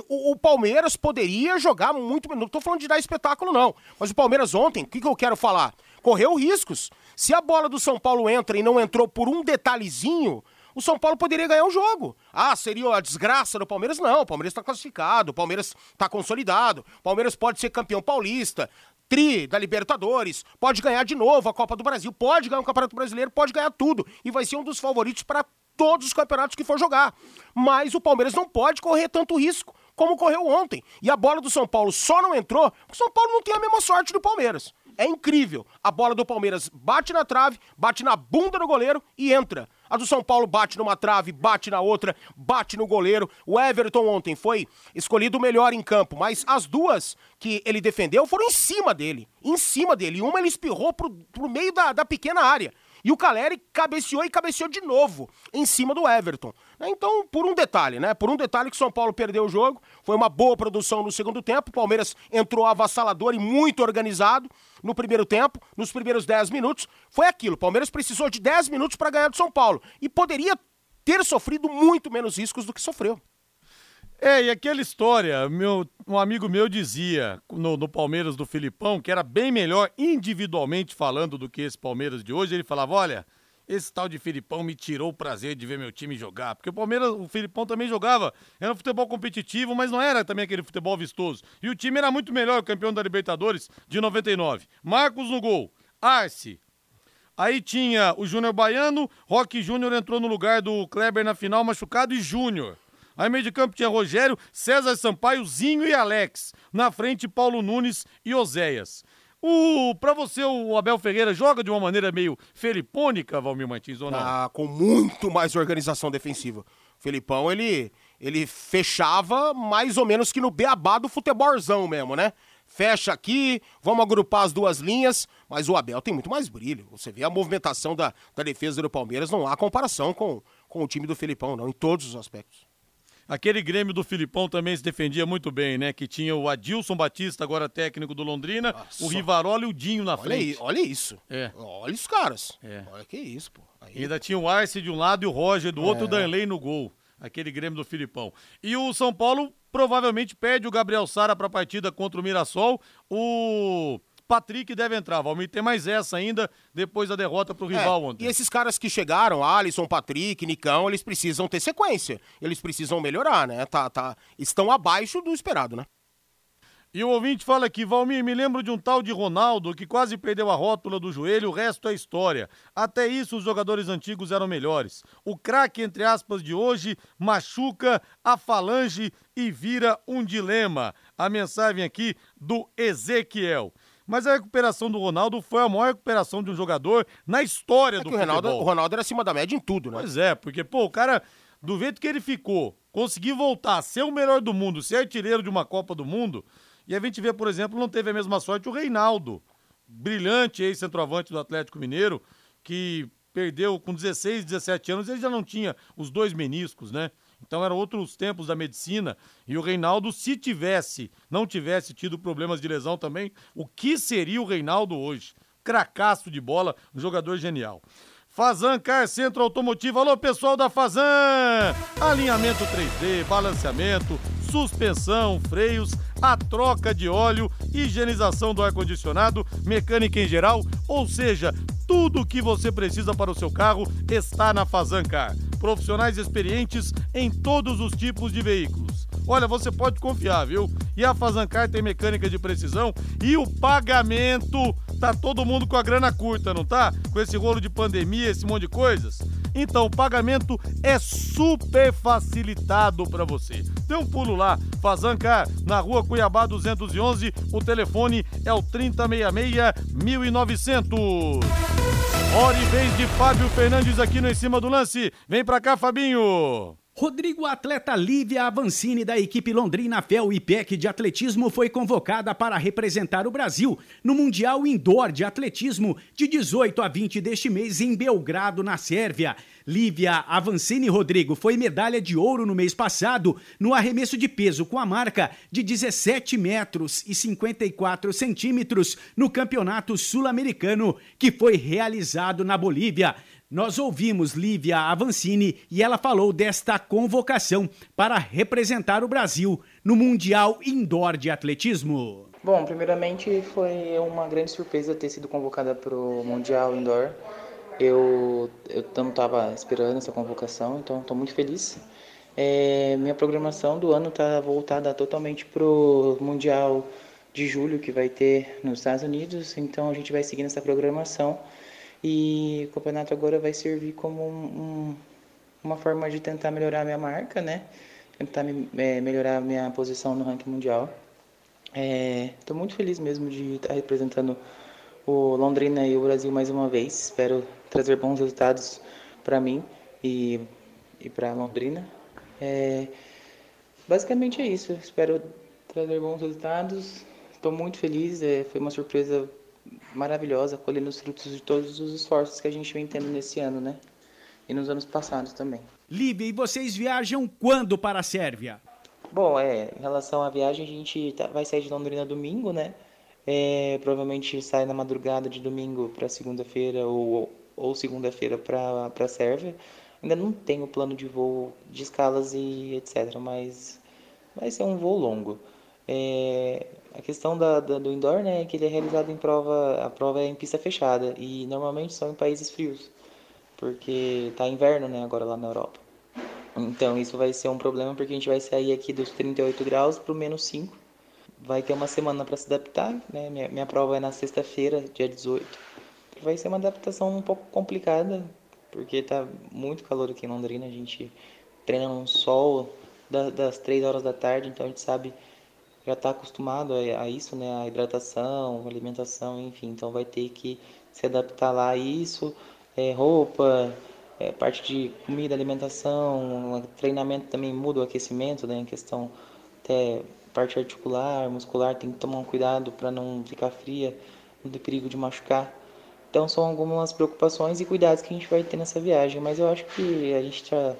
O, o Palmeiras poderia jogar muito. Não tô falando de dar espetáculo, não. Mas o Palmeiras ontem, o que, que eu quero falar? Correu riscos. Se a bola do São Paulo entra e não entrou por um detalhezinho, o São Paulo poderia ganhar o jogo. Ah, seria a desgraça do Palmeiras? Não, o Palmeiras está classificado, o Palmeiras está consolidado, o Palmeiras pode ser campeão paulista, tri da Libertadores, pode ganhar de novo a Copa do Brasil, pode ganhar o Campeonato Brasileiro, pode ganhar tudo e vai ser um dos favoritos para todos os campeonatos que for jogar. Mas o Palmeiras não pode correr tanto risco como correu ontem. E a bola do São Paulo só não entrou porque o São Paulo não tem a mesma sorte do Palmeiras. É incrível. A bola do Palmeiras bate na trave, bate na bunda do goleiro e entra. A do São Paulo bate numa trave, bate na outra, bate no goleiro. O Everton ontem foi escolhido o melhor em campo, mas as duas que ele defendeu foram em cima dele. Em cima dele. Uma ele espirrou pro, pro meio da, da pequena área. E o Caleri cabeceou e cabeceou de novo em cima do Everton. Então, por um detalhe, né? Por um detalhe que o São Paulo perdeu o jogo, foi uma boa produção no segundo tempo. O Palmeiras entrou avassalador e muito organizado no primeiro tempo, nos primeiros 10 minutos. Foi aquilo. O Palmeiras precisou de 10 minutos para ganhar do São Paulo e poderia ter sofrido muito menos riscos do que sofreu. É, e aquela história, meu, um amigo meu dizia no, no, Palmeiras do Filipão que era bem melhor individualmente falando do que esse Palmeiras de hoje. Ele falava: olha, esse tal de Filipão me tirou o prazer de ver meu time jogar. Porque o Palmeiras, o Filipão também jogava. Era um futebol competitivo, mas não era também aquele futebol vistoso. E o time era muito melhor, o campeão da Libertadores de 99. Marcos no gol, Arce. Aí tinha o Júnior Baiano, Roque Júnior entrou no lugar do Kleber na final, machucado, e Júnior. Aí meio de campo tinha Rogério, César Sampaio, Zinho e Alex. Na frente, Paulo Nunes e Oséias. O, pra você, o Abel Ferreira joga de uma maneira meio felipônica, Valmir Martins, ou não? Ah, com muito mais organização defensiva. O Felipão, ele, ele fechava mais ou menos que no beabá do futebolzão mesmo, né? Fecha aqui, vamos agrupar as duas linhas, mas o Abel tem muito mais brilho. Você vê a movimentação da, da defesa do Palmeiras, não há comparação com, com o time do Felipão, não, em todos os aspectos. Aquele Grêmio do Filipão também se defendia muito bem, né? Que tinha o Adilson Batista, agora técnico do Londrina, Nossa. o Rivarola e o Dinho na olha frente. Aí, olha isso. É. Olha os caras. É. Olha que isso, pô. Aí... Ainda tinha o Arce de um lado e o Roger do outro, é. o Danley no gol. Aquele Grêmio do Filipão. E o São Paulo provavelmente perde o Gabriel Sara para a partida contra o Mirassol. O Patrick deve entrar. Valmir tem mais essa ainda depois da derrota pro rival é, ontem. E esses caras que chegaram, Alisson, Patrick, Nicão, eles precisam ter sequência. Eles precisam melhorar, né? Tá, tá, estão abaixo do esperado, né? E o ouvinte fala aqui, Valmir, me lembro de um tal de Ronaldo que quase perdeu a rótula do joelho, o resto é história. Até isso os jogadores antigos eram melhores. O craque, entre aspas, de hoje machuca a falange e vira um dilema. A mensagem aqui do Ezequiel. Mas a recuperação do Ronaldo foi a maior recuperação de um jogador na história É do que o Ronaldo, futebol. o Ronaldo era acima da média em tudo, né? Pois é, porque, pô, o cara, do jeito que ele ficou, conseguir voltar a ser o melhor do mundo, ser artilheiro de uma Copa do Mundo, e a gente vê, por exemplo, não teve a mesma sorte o Reinaldo, brilhante ex-centroavante do Atlético Mineiro, que perdeu com 16, 17 anos, ele já não tinha os dois meniscos, né? Então eram outros tempos da medicina. E o Reinaldo, se tivesse, não tivesse tido problemas de lesão também, o que seria o Reinaldo hoje? Cracaço de bola, um jogador genial. Fazan Car Centro Automotivo. Alô, pessoal da Fazan! Alinhamento 3D, balanceamento, suspensão, freios, a troca de óleo, higienização do ar-condicionado, mecânica em geral, ou seja, tudo o que você precisa para o seu carro está na Fazan Car. Profissionais experientes em todos os tipos de veículos. Olha, você pode confiar, viu? E a Fazancar tem mecânica de precisão e o pagamento. Tá todo mundo com a grana curta, não tá? Com esse rolo de pandemia, esse monte de coisas. Então, o pagamento é super facilitado para você. Dê um pulo lá, Fazancar, na rua Cuiabá 211. O telefone é o 3066-1900. Hora e vez de Fábio Fernandes aqui no Em Cima do Lance. Vem pra cá, Fabinho. Rodrigo, atleta Lívia Avancini da equipe Londrina Fel IPEC de atletismo foi convocada para representar o Brasil no Mundial Indoor de Atletismo de 18 a 20 deste mês em Belgrado, na Sérvia. Lívia Avancini Rodrigo foi medalha de ouro no mês passado no arremesso de peso com a marca de 17 metros e 54 centímetros no Campeonato Sul-Americano que foi realizado na Bolívia. Nós ouvimos Lívia Avancini e ela falou desta convocação para representar o Brasil no Mundial Indoor de Atletismo. Bom, primeiramente foi uma grande surpresa ter sido convocada para o Mundial Indoor. Eu, eu não estava esperando essa convocação, então estou muito feliz. É, minha programação do ano está voltada totalmente para o Mundial de julho que vai ter nos Estados Unidos, então a gente vai seguir nessa programação. E o campeonato agora vai servir como um, um, uma forma de tentar melhorar minha marca, né? Tentar me, é, melhorar minha posição no ranking mundial. Estou é, muito feliz mesmo de estar representando o Londrina e o Brasil mais uma vez. Espero trazer bons resultados para mim e, e para Londrina. É, basicamente é isso. Espero trazer bons resultados. Estou muito feliz. É, foi uma surpresa maravilhosa, colhendo os frutos de todos os esforços que a gente vem tendo nesse ano, né? E nos anos passados também. Lívia, e vocês viajam quando para a Sérvia? Bom, é, em relação à viagem, a gente tá, vai sair de Londrina domingo, né? É, provavelmente sai na madrugada de domingo para segunda-feira ou, ou segunda-feira para a Sérvia. Ainda não tenho plano de voo de escalas e etc, mas vai ser um voo longo. É, a questão da, da, do indoor, né, é que ele é realizado em prova, a prova é em pista fechada e normalmente são em países frios, porque tá inverno, né, agora lá na Europa. Então isso vai ser um problema porque a gente vai sair aqui dos 38 graus para o menos 5. Vai ter uma semana para se adaptar, né? Minha, minha prova é na sexta-feira, dia 18. Vai ser uma adaptação um pouco complicada, porque tá muito calor aqui em Londrina, a gente treina no sol das, das 3 horas da tarde, então a gente sabe já está acostumado a, isso, né? A hidratação, alimentação, enfim. Então vai ter que se adaptar lá a isso, é, roupa, é, parte de comida, alimentação, treinamento também muda o aquecimento, né? Em questão até parte articular, muscular, tem que tomar um cuidado para não ficar fria, não ter perigo de machucar. Então são algumas preocupações e cuidados que a gente vai ter nessa viagem, mas eu acho que a gente já,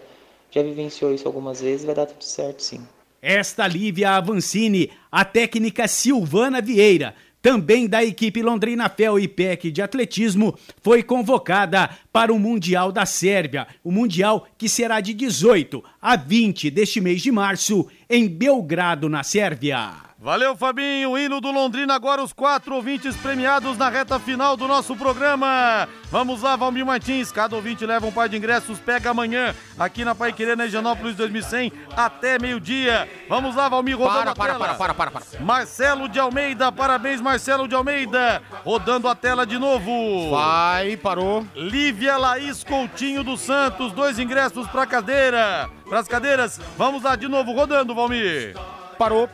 já vivenciou isso algumas vezes e vai dar tudo certo sim. Esta Lívia Avancini, a técnica Silvana Vieira, também da equipe Londrina Fel e PEC de atletismo, foi convocada para o Mundial da Sérvia, o Mundial que será de 18 a 20 deste mês de março em Belgrado, na Sérvia. Valeu, Fabinho. Hino do Londrina, agora os quatro ouvintes premiados na reta final do nosso programa. Vamos lá, Valmir Martins. Cada ouvinte leva um par de ingressos. Pega amanhã, aqui na Paiquerê, na Higienópolis 2100, até meio-dia. Vamos lá, Valmir, rodando Para, para, para, para, para, para. Marcelo de Almeida, parabéns, Marcelo de Almeida. Rodando a tela de novo. Vai, parou. Lívia Laís Coutinho dos Santos, dois ingressos para cadeira. Para as cadeiras. Vamos lá de novo, rodando, Valmir. Parou.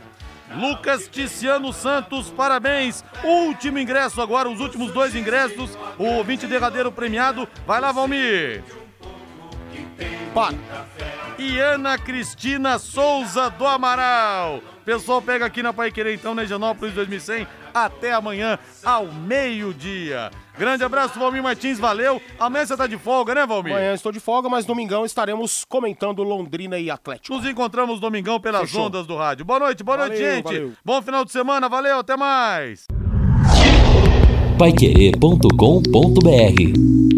Lucas Ticiano Santos, parabéns. Último ingresso agora, os últimos dois ingressos. O 20 derradeiro premiado. Vai lá, Valmir. Para. E Ana Cristina Souza do Amaral. Pessoal, pega aqui na Pai Querer, então, na Higienópolis 2100. Até amanhã, ao meio-dia. Grande abraço, Valmir Martins, valeu. Amanhã você tá de folga, né, Valmir? Amanhã estou de folga, mas domingão estaremos comentando Londrina e Atlético. Nos encontramos domingão pelas Fechou. ondas do rádio. Boa noite, boa noite, Valeu, gente. valeu. Bom final de semana, valeu, até mais. Paiquerê.com.br